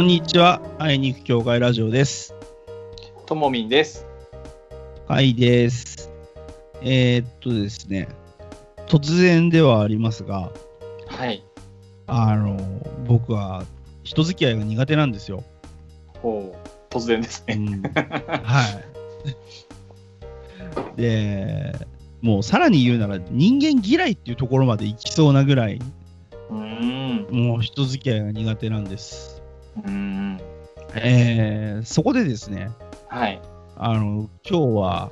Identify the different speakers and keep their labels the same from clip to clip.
Speaker 1: こんにちは。愛肉協会ラジオです。
Speaker 2: ともみんです。
Speaker 1: はいです。えー、っとですね、突然ではありますが、
Speaker 2: はい。
Speaker 1: あの、僕は人付き合いが苦手なんですよ。
Speaker 2: ほう、突然ですね。
Speaker 1: うん、はい。で、もうさらに言うなら人間嫌いっていうところまで行きそうなぐらい、
Speaker 2: うーん。
Speaker 1: もう人付き合いが苦手なんです。
Speaker 2: うーん。
Speaker 1: えー、そこでですね、
Speaker 2: はい。
Speaker 1: あの、今日は、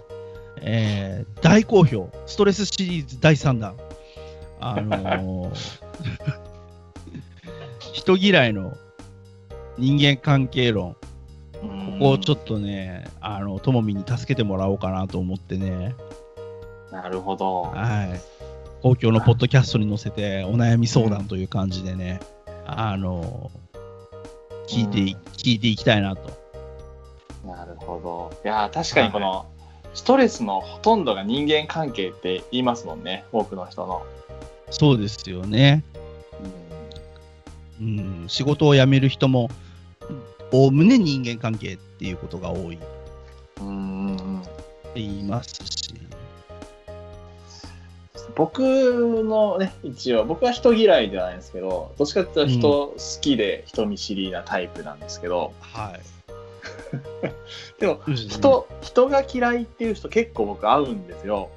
Speaker 1: えー大好評、ストレスシリーズ第3弾。あのー 人嫌いの人間関係論。
Speaker 2: こ
Speaker 1: ここをちょっとね、あの、ともみに助けてもらおうかなと思ってね、
Speaker 2: なるほど。
Speaker 1: はい。公共のポッドキャストに載せてお悩み相談という感じでね、あの聞いてい、聞いていきたいなと。
Speaker 2: なるほど。いやー、確かにこの、ストレスのほとんどが人間関係って言いますもんね、多くの人の。
Speaker 1: そうですよね。うん、仕事を辞める人も、おおむね人間関係っていうことが多いって
Speaker 2: うん。うんうんうん。
Speaker 1: 言いますし、
Speaker 2: 僕のね、一応、僕は人嫌いではないんですけど、どっちかっていうと人好きで人見知りなタイプなんですけど、
Speaker 1: はい。
Speaker 2: でも、人、人が嫌いっていう人結構僕会うんですよ。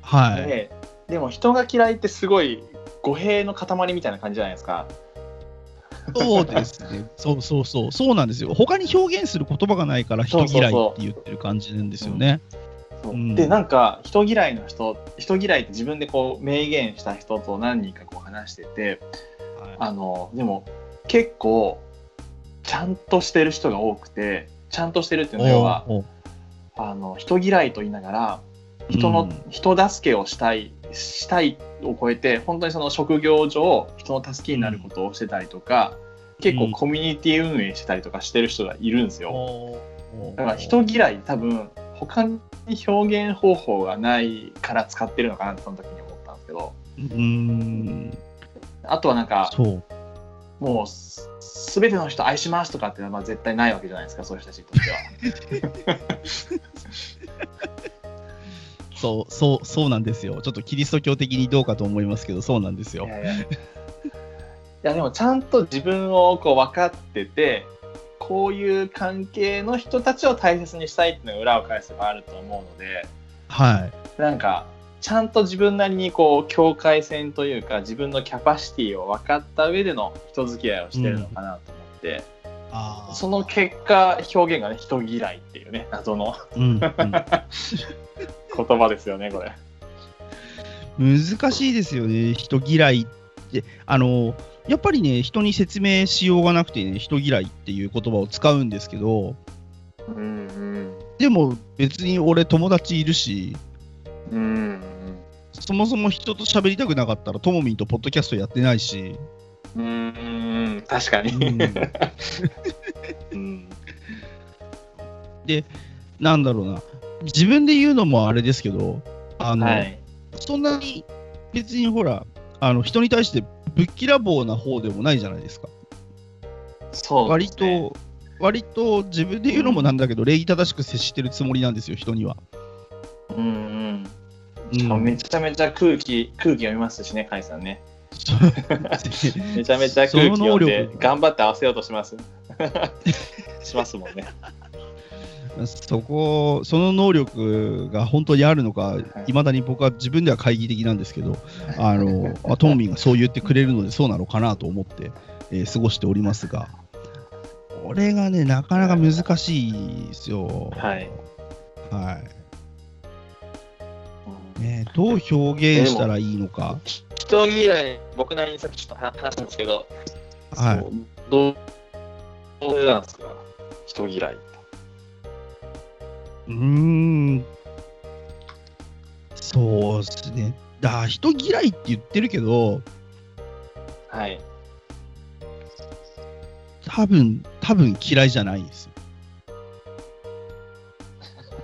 Speaker 1: はい。
Speaker 2: ででも人が嫌いってすごい語弊の塊みたいな感じじゃないですか。
Speaker 1: そうですね。そうそうそう。そうなんですよ。他に表現する言葉がないから人嫌いって言ってる感じなんですよね。
Speaker 2: そう
Speaker 1: うん。
Speaker 2: でなんか人嫌いの人人嫌いって自分でこう明言した人と何人かこう話してて
Speaker 1: は
Speaker 2: あのでも結構ちゃんとしてる人が多くてちゃんとしてるっていうのはあの人嫌いと言いながら人の、
Speaker 1: うん。
Speaker 2: 人助けをしたいしたいを超えて本当にその職業上人の助けになることをしてたりとか、結構
Speaker 1: うん
Speaker 2: コミュニティ運営してたりとかしてる人がいるんですよ。だから人嫌い多分他に表現方法がないから使ってるのかなってその時に思ったんですけど
Speaker 1: うーん。
Speaker 2: あとはなんか
Speaker 1: そう。
Speaker 2: もうす全ての人愛しますとかっていうのはまあ絶対ないわけじゃないですかそういう人たちとしては。
Speaker 1: そう、そう、そうなんですよ。ちょっとキリスト教的にどうかと思いますけど、そうなんですよ
Speaker 2: い。やいやいやでもちゃんと自分をこう分かっててこういう関係の人たちを大切にしたいっていうのが裏を返せばあると思うので
Speaker 1: はい。
Speaker 2: なんかちゃんと自分なりにこう境界線というか自分のキャパシティを分かった上での人付き合いをしてるのかなと思って、
Speaker 1: あー
Speaker 2: その結果表現がね人嫌いっていうね謎の
Speaker 1: うんうん、
Speaker 2: 言葉ですよねこれ。
Speaker 1: 難しいですよね、人嫌いって。あの、やっぱりね、人に説明しようがなくてね、人嫌いっていう言葉を使うんですけど、
Speaker 2: うんうん。
Speaker 1: でも別に俺友達いるし、
Speaker 2: うんうん
Speaker 1: そもそも人と喋りたくなかったら、ともみんとポッドキャストやってないし、
Speaker 2: うんうん確かに。
Speaker 1: うん。
Speaker 2: うん。
Speaker 1: なんだろうな、自分で言うのもあれですけど、あの、
Speaker 2: はい。
Speaker 1: そんなに別にほら、あの人に対してぶっきらぼうな方でもないじゃないですか。
Speaker 2: そうね
Speaker 1: と、割と自分で言うのもなんだけど、礼儀正しく接してるつもりなんですよ、人には。
Speaker 2: うんうん
Speaker 1: うん
Speaker 2: めちゃめちゃ空気空気読みますしね、カイさんね。めちゃめちゃ空気読んで
Speaker 1: 力
Speaker 2: 頑張って合わせようとします。しますもんね。
Speaker 1: そこ、その能力が本当にあるのか、いまだに僕は自分では懐疑的なんですけど、あのま あトーミーがそう言ってくれるので、そうなのかなと思って、えー過ごしておりますが、これがね、なかなか難しいですよ。
Speaker 2: はい。
Speaker 1: はいね、どう表現したらいいのか。
Speaker 2: 人嫌い、僕なりにさっきちょっと話したんですけど、
Speaker 1: はい
Speaker 2: どうなんですか、人嫌い。
Speaker 1: うーん、そうですね。だ人嫌いって言ってるけど、
Speaker 2: はい。
Speaker 1: 多分多分嫌いじゃないです。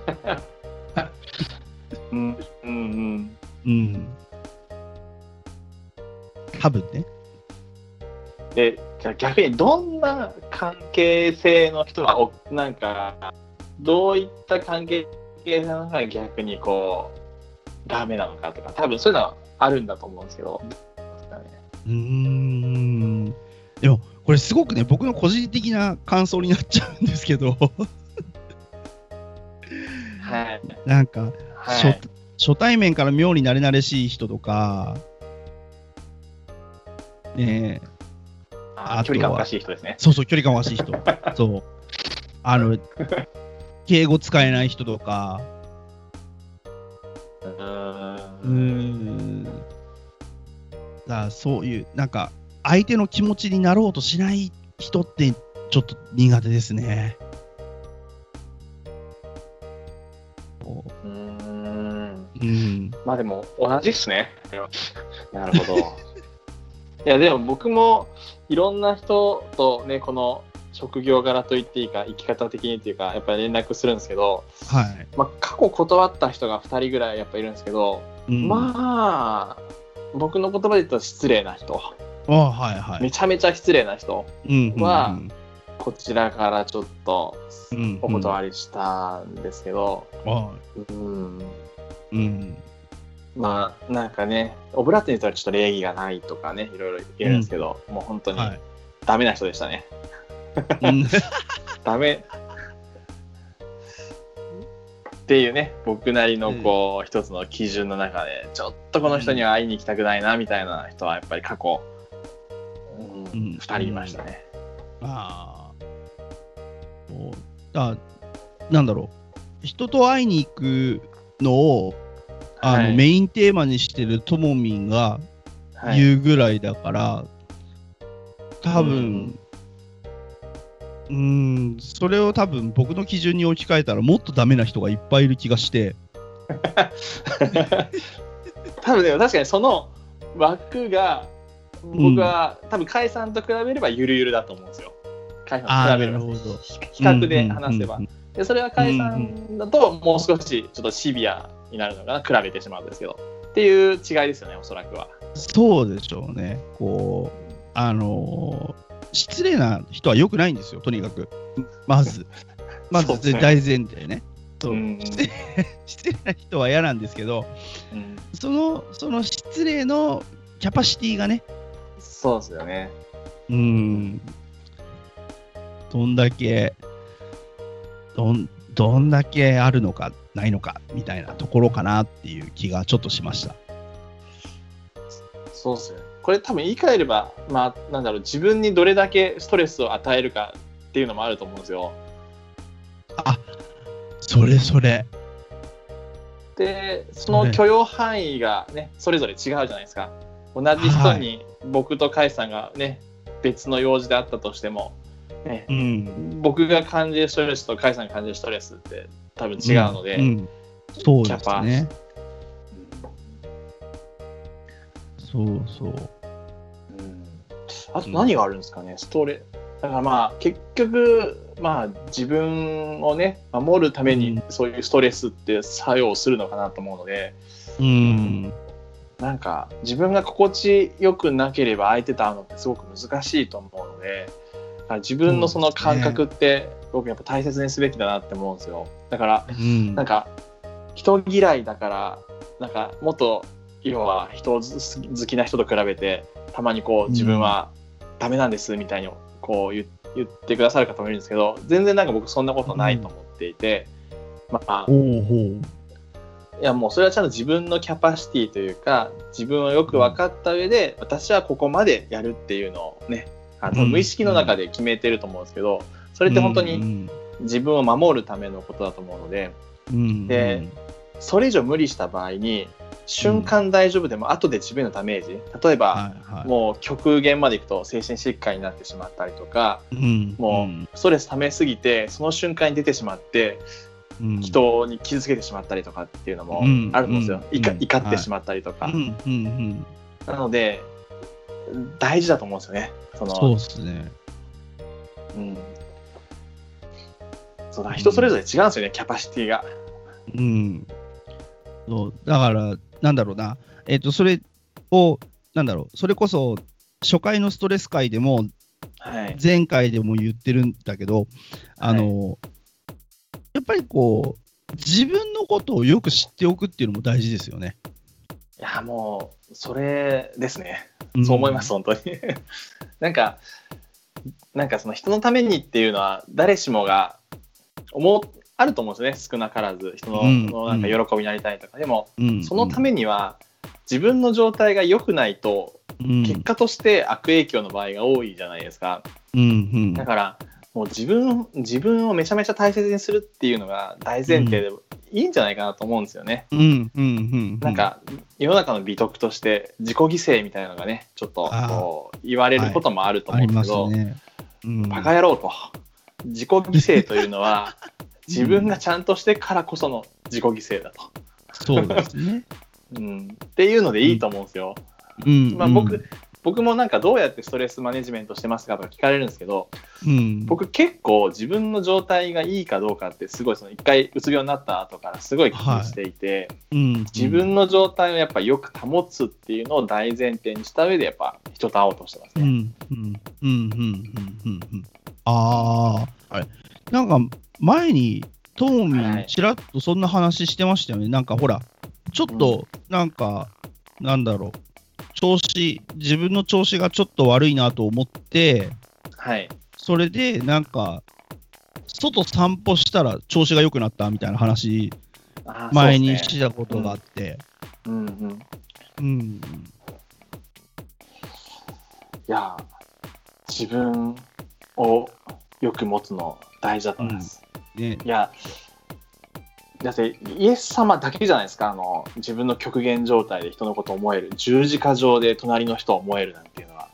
Speaker 2: うんうんうん。
Speaker 1: うん。多分ね。
Speaker 2: で逆にどんな関係性の人がおなんかどういった関係性なのが逆にこうダメなのかとか多分そういうのはあるんだと思うんですけど。
Speaker 1: うーん。でもこれすごくね僕の個人的な感想になっちゃうんですけど。
Speaker 2: はい。
Speaker 1: なんか、
Speaker 2: はい。
Speaker 1: 初初対面から妙に慣れ慣れしい人とかねえあ
Speaker 2: 距離感おかしい人ですね。
Speaker 1: そうそう距離感わしい人。そう。あの 敬語使えない人とか
Speaker 2: う
Speaker 1: んだそういうなんか相手の気持ちになろうとしない人ってちょっと苦手ですね。こ
Speaker 2: うーん
Speaker 1: ううん
Speaker 2: まあでも同じっすね。なるほど。いやでも僕もいろんな人とねこの職業柄と言っていいか生き方的にっていうかやっぱり連絡するんですけど、
Speaker 1: はい。
Speaker 2: まあ、過去断った人が2人ぐらいやっぱいるんですけど、
Speaker 1: うん
Speaker 2: まあ僕の言葉で言うと失礼な人
Speaker 1: あはいはい。
Speaker 2: めちゃめちゃ失礼な人
Speaker 1: うんうん
Speaker 2: はこちらからちょっと
Speaker 1: うん
Speaker 2: お断りしたんですけど、
Speaker 1: は
Speaker 2: うん、
Speaker 1: いうん
Speaker 2: まあなんかねオブラートに言ったらちょっと礼儀がないとかねいろいろ言えるんですけど、もう本当に
Speaker 1: はい。
Speaker 2: ダメな人でしたね。
Speaker 1: う ん
Speaker 2: ダメ。っていうね僕なりのこう、一つの基準の中でちょっとこの人には会いに行きたくないなみたいな人はやっぱり過去、うん。
Speaker 1: うん
Speaker 2: 2人いましたね。
Speaker 1: ああ。そうだなんだろう。人と会いに行くのをあの、
Speaker 2: はい。
Speaker 1: メインテーマにしてるともみんが
Speaker 2: はい、
Speaker 1: 言うぐらいだから、多分うーんそれを多分僕の基準に置き換えたらもっとダメな人がいっぱいいる気がして、
Speaker 2: 多分でも確かにその枠が僕は、多分甲斐さんと比べればゆるゆるだと思うんですよ。甲斐さんと比べれ。比較で話せば。
Speaker 1: うんうん
Speaker 2: でそれは甲斐さんだともう少しちょっとシビアになるのかな比べてしまうんですけどっていう違いですよねおそらくは。
Speaker 1: そうでしょうね。こう、あのー失礼な人は良くないんですよ、とにかく。まず。まず大前提ね。そう
Speaker 2: うん
Speaker 1: 失礼な人は嫌なんですけど、
Speaker 2: うん
Speaker 1: そのその失礼のキャパシティがね、
Speaker 2: そうですよね。
Speaker 1: うん、どんだけ、どんどんだけあるのかないのかみたいなところかなっていう気がちょっとしました。
Speaker 2: そうですよね。これ多分言い換えればまあなんだろう自分にどれだけストレスを与えるかっていうのもあると思うんですよ。
Speaker 1: あそれそれ。
Speaker 2: でその許容範囲がねそれぞれ違うじゃないですか。同じ人に僕と甲斐さんがね別の用事であったとしても、ね、
Speaker 1: うん。
Speaker 2: 僕が感じるストレスと甲斐さんが感じるストレスって多分違うので、
Speaker 1: んんそうです
Speaker 2: キャパ
Speaker 1: そうそう。
Speaker 2: うん。あと何があるんですかね、ストレだからまあ結局まあ自分をね守るために
Speaker 1: うん。
Speaker 2: そういうストレスって作用するのかなと思うので、
Speaker 1: うん。
Speaker 2: なんか自分が心地よくなければ相手と会うのってすごく難しいと思うので自分のその感覚って僕やっぱ大切にすべきだなって思うんですよ。だから
Speaker 1: うん。
Speaker 2: なんか人嫌いだからなんかもっと要は人好きな人と比べてたまにこう自分はダメなんですみたいにこう言言ってくださる方もいるんですけど全然なんか僕そんなことないと思っていて、まあ。いやもうそれはちゃんと自分のキャパシティというか自分をよく分かった上で私はここまでやるっていうのをねあの
Speaker 1: うん
Speaker 2: 無意識の中で決めてると思うんですけどそれって本当に
Speaker 1: に、
Speaker 2: 自分を守るためのことだと思うので
Speaker 1: うん
Speaker 2: でそれ以上無理した場合に瞬間大丈夫でも後で自分へのダメージ例えばもう極限までいくと精神疾患になってしまったりとか
Speaker 1: うん、
Speaker 2: もうストレス溜めすぎてその瞬間に出てしまって
Speaker 1: うん、
Speaker 2: 人に傷つけてしまったりとかっていうのも
Speaker 1: うん。
Speaker 2: あると思うんですよ、
Speaker 1: うん。
Speaker 2: 怒ってしまったりとか、なので大事だと思うんですよね。その
Speaker 1: そうですね。
Speaker 2: うん、そうだ人それぞれ違うんですよね、キャパシティが。
Speaker 1: うん。そうだから、なんだろうな、えっ、と、それを、なんだろう、それこそ、初回のストレス回でも、
Speaker 2: はい。
Speaker 1: 前回でも言ってるんだけど、あの、やっぱりこう、自分のことをよく知っておくっていうのも大事ですよね。
Speaker 2: いや、もう、それですね。
Speaker 1: ん
Speaker 2: そう思います、本当に。なんか、なんかその人のためにっていうのは、誰しもが思う、あると思うんですよね、少なからず。人の,、
Speaker 1: うん
Speaker 2: なんか喜びになりたいとか。でも、
Speaker 1: うん
Speaker 2: そのためには、自分の状態が良くないと、
Speaker 1: うん
Speaker 2: 結果として悪影響の場合が多いじゃないですか。だから、もう自分、自分をめちゃめちゃ大切にするっていうのが大前提でいいんじゃないかなと思うんですよね。なんか世の中の美徳として自己犠牲みたいなのがねちょっとこう言われることもあると思うんでけど、
Speaker 1: ね。うん
Speaker 2: バカ野郎と自己犠牲というのは 自分がちゃんとしてからこその自己犠牲だと、
Speaker 1: そうですね。
Speaker 2: うん、っていうのでいいと思うんですよ。
Speaker 1: うん。
Speaker 2: まあ、僕僕もなんかどうやってストレスマネジメントしてますかとか聞かれるんですけど
Speaker 1: うん、
Speaker 2: 僕結構自分の状態がいいかどうかってすごいその一回うつ病になった後からすごい気にしていて、
Speaker 1: うん、
Speaker 2: 自分の状態をやっぱよく保つっていうのを大前提にした上でやっぱ人と会おうとしてますね。
Speaker 1: うん。うん。うん。うん。うん。うん。うんああ、あれ、なんか前にトーミ
Speaker 2: はい
Speaker 1: ンちらっとそんな話してましたよね。なんかほら、ちょっとなんか、なんだろう、調子、自分の調子がちょっと悪いなと思って、
Speaker 2: はい。
Speaker 1: それでなんか、外散歩したら調子が良くなったみたいな話、前にしたことがあって、
Speaker 2: うんうん。
Speaker 1: うん、
Speaker 2: いやー、自分をよく持つの大事だと思います。
Speaker 1: ね、
Speaker 2: いや、だってイエス様だけじゃないですか、あの自分の極限状態で人のことを思える、十字架上で隣の人を思えるなんていうのは、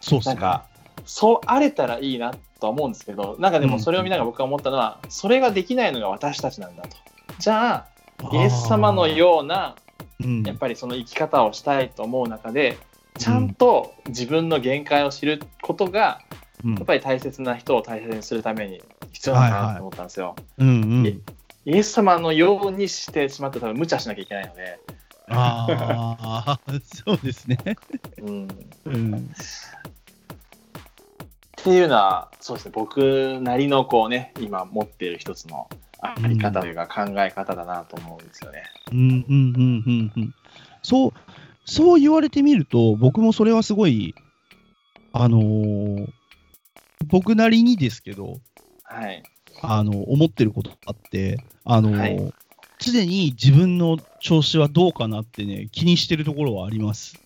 Speaker 1: そうっすね。
Speaker 2: なんか、そうあれたらいいなとは思うんですけど、なんかでもそれを見ながら僕が思ったのは、それができないのが私たちなんだと。じゃあ、イエス様のような、
Speaker 1: うん、
Speaker 2: やっぱりその生き方をしたいと思う中で、ちゃんと自分の限界を知ることが、
Speaker 1: うん。
Speaker 2: やっぱり大切な人を大切にするために必要なのかなと思ったんですよ。
Speaker 1: うんうん
Speaker 2: いイエス様のようにしてしまって多分無茶しなきゃいけないので、
Speaker 1: ああ、そうですね。
Speaker 2: うん、っ
Speaker 1: うん。
Speaker 2: ていうのはそうですね僕なりのこうね今持っている一つのあり方というか考え方だなと思うんですよね。
Speaker 1: うん、うん、うん、うん、うん。そう、そう言われてみると、僕もそれはすごい、あのー僕なりにですけど、
Speaker 2: はい、
Speaker 1: あの、思ってることがあって、あのー
Speaker 2: はい
Speaker 1: 常に自分の調子はどうかなってね、気にしてるところはあります。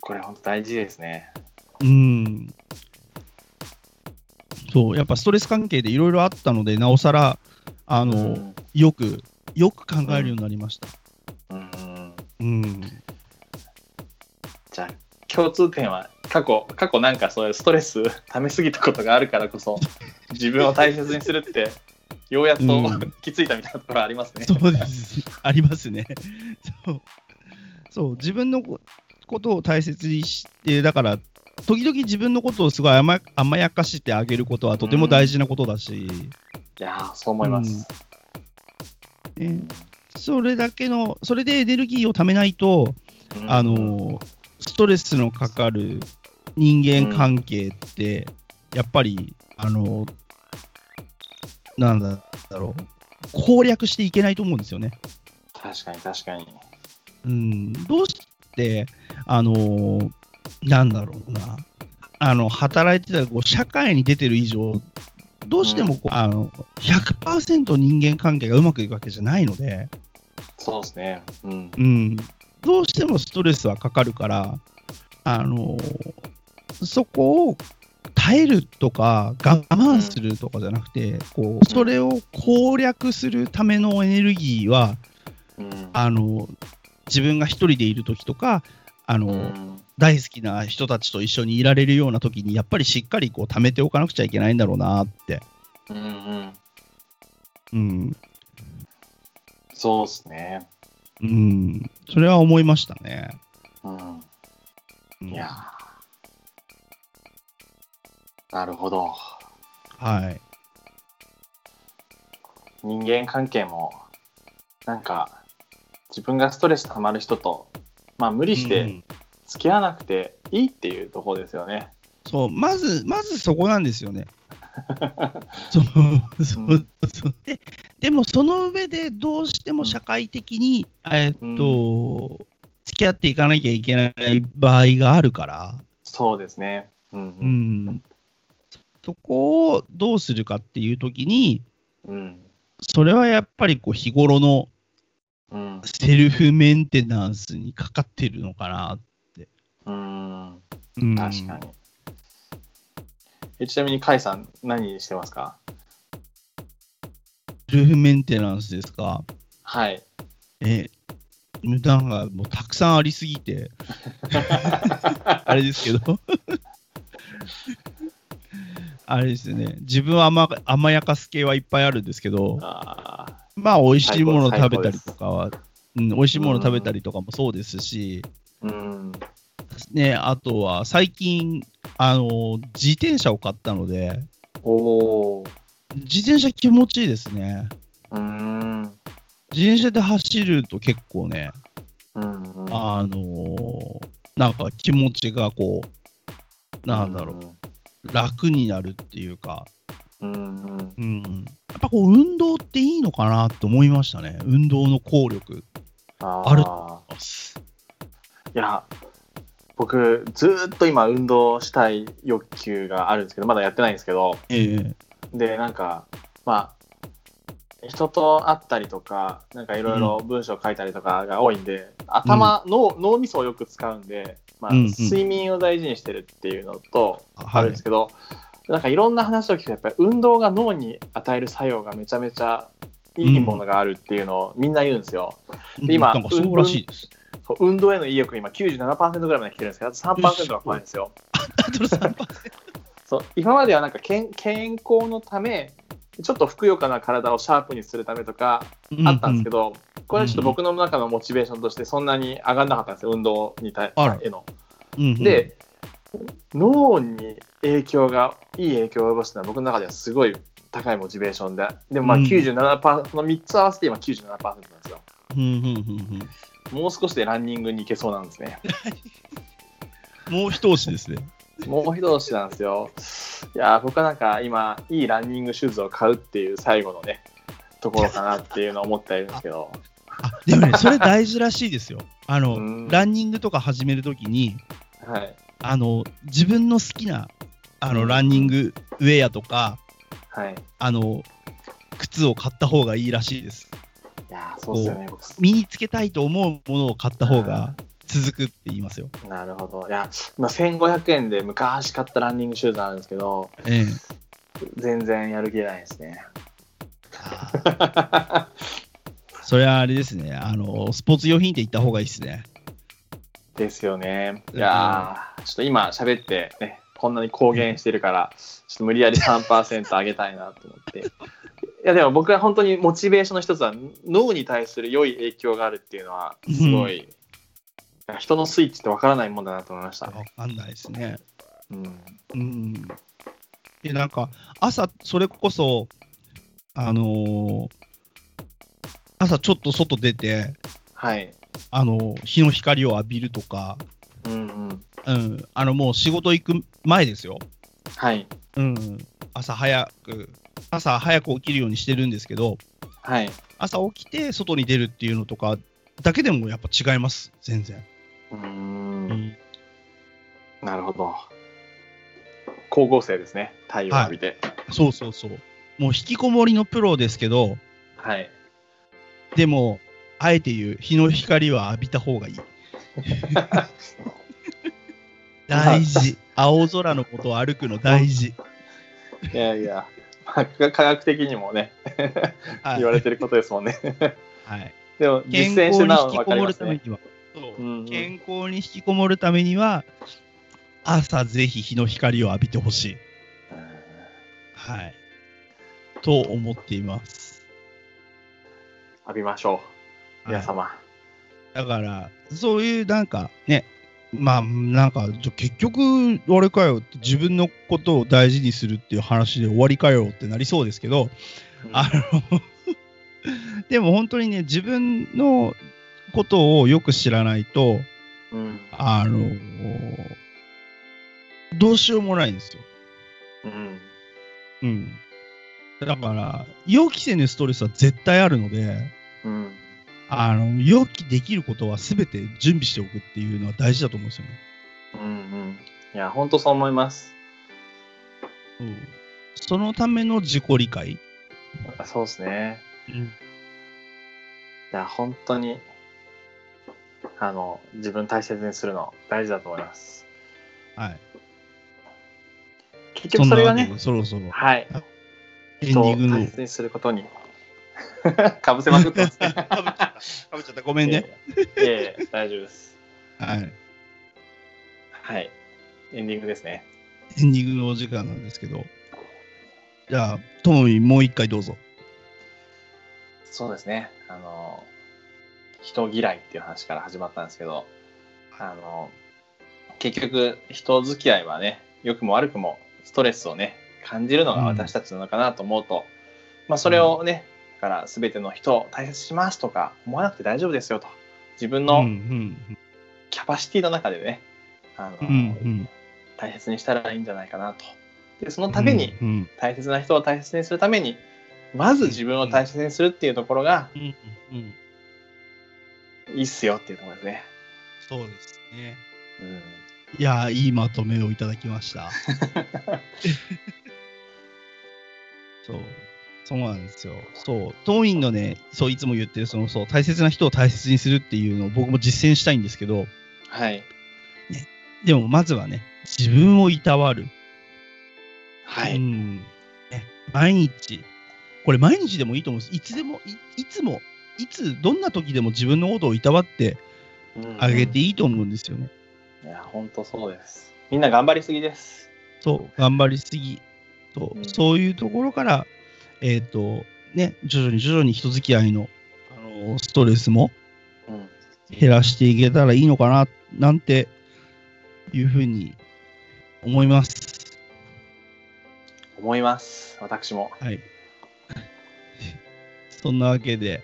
Speaker 2: これ本当大事ですね。
Speaker 1: うん。そう、やっぱストレス関係でいろいろあったので、なおさら、あの、
Speaker 2: うん
Speaker 1: よく、よく考えるようになりました。
Speaker 2: うん
Speaker 1: うん。
Speaker 2: じゃあ共通点は過去過去なんかそういうストレス 溜めすぎたことがあるからこそ自分を大切にするってようやっと、
Speaker 1: うん
Speaker 2: 気づいたみたいなところありますね。
Speaker 1: そうです。ありますね。そう。そう、自分のこことを大切にして、だから、時々自分のことをすごい甘甘やかしてあげることはとても大事なことだし、
Speaker 2: いやーそう思います。
Speaker 1: ねそれだけの、それでエネルギーをためないと、
Speaker 2: うん
Speaker 1: あの、ストレスのかかる人間関係って、やっぱり、あの、なんだろう、攻略していけないと思うんですよね。
Speaker 2: 確かに確かに。
Speaker 1: うん、どうして、あのーなんだろうな、あの働いてたらこう社会に出てる以上、どうしてもこう、あの100%人間関係がうまくいくわけじゃないので、
Speaker 2: そうですね。うん。
Speaker 1: うん、どうしてもストレスはかかるから、あのーそこを耐えるとか我慢するとかじゃなくて、こうそれを攻略するためのエネルギーは、
Speaker 2: うん。
Speaker 1: あの自分が一人でいるときとか、あの
Speaker 2: うん
Speaker 1: 大好きな人たちと一緒にいられるようなときに、やっぱりしっかりこう貯めておかなくちゃいけないんだろうなって、
Speaker 2: うんうん。
Speaker 1: うん、
Speaker 2: そうですね。
Speaker 1: うん、それは思いましたね。
Speaker 2: うん。
Speaker 1: うん
Speaker 2: いやーなるほど。
Speaker 1: はい。
Speaker 2: 人間関係も、なんか、自分がストレス溜まる人と、まあ無理して付き合わなくていいっていうところですよね。
Speaker 1: そう、まず、まずそこなんですよね。そうそう
Speaker 2: うん
Speaker 1: そうででもその上でどうしても社会的に、えーっと付き合っていかなきゃいけない場合があるから、
Speaker 2: そうですね。うん
Speaker 1: う
Speaker 2: うん。
Speaker 1: ん、そこをどうするかっていうときに、
Speaker 2: うん。
Speaker 1: それはやっぱりこう日頃の
Speaker 2: うん。
Speaker 1: セルフメンテナンスにかかってるのかな。
Speaker 2: うん。
Speaker 1: うん、
Speaker 2: 確かに。えちなみに、甲斐さん、何してますか？
Speaker 1: セルフメンテナンスですか？
Speaker 2: はい。
Speaker 1: え、なんかもうたくさんありすぎて、あれですけど。あれですね、自分は甘甘やかす系はいっぱいあるんですけど、
Speaker 2: あ
Speaker 1: まあ、美味しいもの食べたりとかは、うん、美味しいものを食べたりとかもそうですし、
Speaker 2: ーうん。
Speaker 1: ね、あとは最近、あの、自転車を買ったので。自転車気持ちいいですね。
Speaker 2: うーん。
Speaker 1: 自転車で走ると結構ね、
Speaker 2: うんうん。
Speaker 1: あのーなんか気持ちがこう、なんだろう、楽になるっていうか、
Speaker 2: うん。うん
Speaker 1: うん、やっぱこう運動っていいのかなと思いましたね。運動の効力。
Speaker 2: あ
Speaker 1: ある
Speaker 2: あ。いや、僕、ずーっと今、運動したい欲求があるんですけど、まだやってないんですけど、
Speaker 1: ええ
Speaker 2: で、なんか、まあ、人と会ったりとか、なんかいろいろ文章書いたりとかが多いんで、頭、脳、脳みそをよく使うんで、まあ、睡眠を大事にしてるっていうのと、あ
Speaker 1: はい
Speaker 2: るんですけど、なんかいろんな話を聞くと、やっぱり運動が脳に与える作用がめちゃめちゃいいものがあるっていうのをみんな言うんですよ。で今
Speaker 1: なんかそうらしいです。
Speaker 2: 運動への意欲が今97%ぐらいまで来てるんですけど、あと3%が怖いんですよ。
Speaker 1: あと3%
Speaker 2: そう今まではなんか健健康のため、ちょっとふくよかな体をシャープにするためとかあったんですけど、これはちょっと僕の中のモチベーションとしてそんなに上がんなかったんですよ、運動に対への。
Speaker 1: うんうん、
Speaker 2: で、脳に影響が、いい影響を及ぼすのは僕の中ではすごい高いモチベーションで、でもまあ
Speaker 1: うん
Speaker 2: 97%、その3つ合わせて今97%なんですよ。
Speaker 1: うんうんうん
Speaker 2: もう少しでランニングに行けそうなんですね。
Speaker 1: うん、もう一押しですね。
Speaker 2: もう一押しなんですよ。いやー、僕はなんか今、いいランニングシューズを買うっていう最後のね、ところかなっていうのを思っているんですけど。
Speaker 1: あでもね、それ大事らしいですよ。あの、
Speaker 2: うん
Speaker 1: ランニングとか始めるときに、
Speaker 2: はい。
Speaker 1: あの、自分の好きな、あの、
Speaker 2: うん
Speaker 1: ランニングウェアとか、
Speaker 2: はい。
Speaker 1: あの、靴を買った方がいいらしいです。
Speaker 2: いやー、そうですよね。僕
Speaker 1: 身につけたいと思うものを買った方が続くって言いますよ。
Speaker 2: なるほど。いや、まあ、1500円で昔買ったランニングシューズあるんですけど、
Speaker 1: ええ。
Speaker 2: 全然やる気ないですね。
Speaker 1: それはあれですね。あの、スポーツ用品店行った方がいいですね。
Speaker 2: ですよね。いやー、ちょっと今喋ってね、こんなに公言してるから、ちょっと無理やり3%上げたいなと思って。いや、でも僕は本当にモチベーションの一つは、脳に対する良い影響があるっていうのは、すごい、人のスイッチってわからないもんだなと思いました。
Speaker 1: わかんないですね。
Speaker 2: うん。
Speaker 1: うん。で、なんか、朝、それこそ、あのー朝ちょっと外出て、
Speaker 2: はい。
Speaker 1: あの日の光を浴びるとか、
Speaker 2: うんうん。
Speaker 1: うん、あのもう仕事行く前ですよ。
Speaker 2: はい。
Speaker 1: うん、朝早く、朝早く起きるようにしてるんですけど、
Speaker 2: はい。
Speaker 1: 朝起きて外に出るっていうのとかだけでもやっぱ違います、全然。
Speaker 2: う
Speaker 1: んん、
Speaker 2: なるほど。光合成ですね。太陽を浴びて。
Speaker 1: そうそうそう。もう引きこもりのプロですけど、
Speaker 2: はい。
Speaker 1: でも、あえて言う、日の光は浴びた方がいい。大事。青空のことを歩くの大事。
Speaker 2: いやいや、まあ科学的にもね、
Speaker 1: はい
Speaker 2: 言われてることですもんね。
Speaker 1: はい、
Speaker 2: でも
Speaker 1: 健
Speaker 2: 実践してなお分かりますね。
Speaker 1: 健康に引きこもるためには、朝ぜひ日の光を浴びてほしい。はい。と思っています。
Speaker 2: 浴びましょう、皆
Speaker 1: はい
Speaker 2: 様。
Speaker 1: だから、そういうなんかね、まあなんか、結局、あれかよって、自分のことを大事にするっていう話で終わりかよってなりそうですけど、あの、でも本当にね、自分のことをよく知らないと、
Speaker 2: うん。
Speaker 1: あの、どうしようもないんですよ。
Speaker 2: うん。
Speaker 1: うん。だから、予期せぬストレスは絶対あるので、
Speaker 2: うん。
Speaker 1: あの、予期できることは全て準備しておくっていうのは大事だと思うんですよね。
Speaker 2: うん。うん。いや、本当そう思います。
Speaker 1: うん。そのための自己理解。
Speaker 2: そうですね。
Speaker 1: うん。
Speaker 2: いや、本当に、あの、自分大切にするの大事だと思います。
Speaker 1: はい。
Speaker 2: 結局それがね
Speaker 1: そろそろ
Speaker 2: はい。
Speaker 1: エンディングの。
Speaker 2: 大切にすることに、かぶせまくってますね。
Speaker 1: かぶっちゃった。かぶっちゃった。ごめんね。
Speaker 2: ええ。ええ大丈夫です。
Speaker 1: はい。
Speaker 2: はい。エンディングですね。
Speaker 1: エンディングのお時間なんですけど。じゃあ、ともみもう一回どうぞ。
Speaker 2: そうですね。あの、人嫌いっていう話から始まったんですけど、あの、結局、人付き合いはね、良くも悪くもストレスをね、感じるのが私たちなのかなと思うと、まあ、それをね、だから全ての人を大切にしますとか思わなくて大丈夫ですよと。自分
Speaker 1: うん
Speaker 2: の
Speaker 1: うん
Speaker 2: キャパシティの中でね、あの、
Speaker 1: うんうん
Speaker 2: 大切にしたらいいんじゃないかなと。で、そのために、
Speaker 1: うん
Speaker 2: 大切な人を大切にするために、まず自分を大切にするっていうところが
Speaker 1: うんうん
Speaker 2: いいっすよっていうところですね。
Speaker 1: そうですね。
Speaker 2: うん。
Speaker 1: いやー、いいまとめをいただきました。そう。そうなんですよ。そう。当院のね、そういつも言ってる、その、そう、大切な人を大切にするっていうのを僕も実践したいんですけど、
Speaker 2: はい。
Speaker 1: でもまずはね、自分をいたわる。
Speaker 2: はい。
Speaker 1: うん。ね、毎日。これ毎日でもいいと思うんです。いつでも、いいつも、いつ、どんな時でも自分のことをいたわってあげていいと思うんですよね。
Speaker 2: いや、本当そうです。みんな頑張りすぎです。
Speaker 1: そう、頑張りすぎ。そう
Speaker 2: うん
Speaker 1: そういうところから、えっ、と、ね、徐々に徐々に人付き合いの、あのストレスも
Speaker 2: うん。
Speaker 1: 減らしていけたらいいのかな、なんていうふうに思います。
Speaker 2: 思います。私も。
Speaker 1: はい。そんなわけで、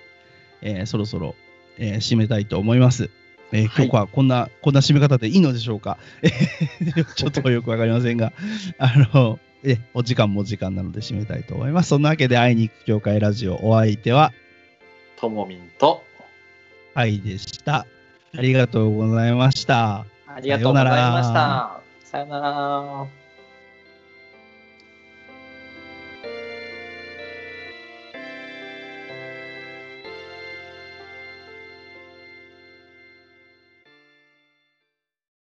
Speaker 1: えーそろそろ、えー締めたいと思います。えー
Speaker 2: はい
Speaker 1: 今日はこんな、こんな締め方でいいのでしょうか、えーちょっとよくわかりませんが、あの、えお時間も時間なので締めたいと思います。そんなわけで、会いに行く協会ラジオ、お相手は、
Speaker 2: ともみんと、
Speaker 1: はいでした。ありがとうございました。
Speaker 2: ありがとうございました。さよなら。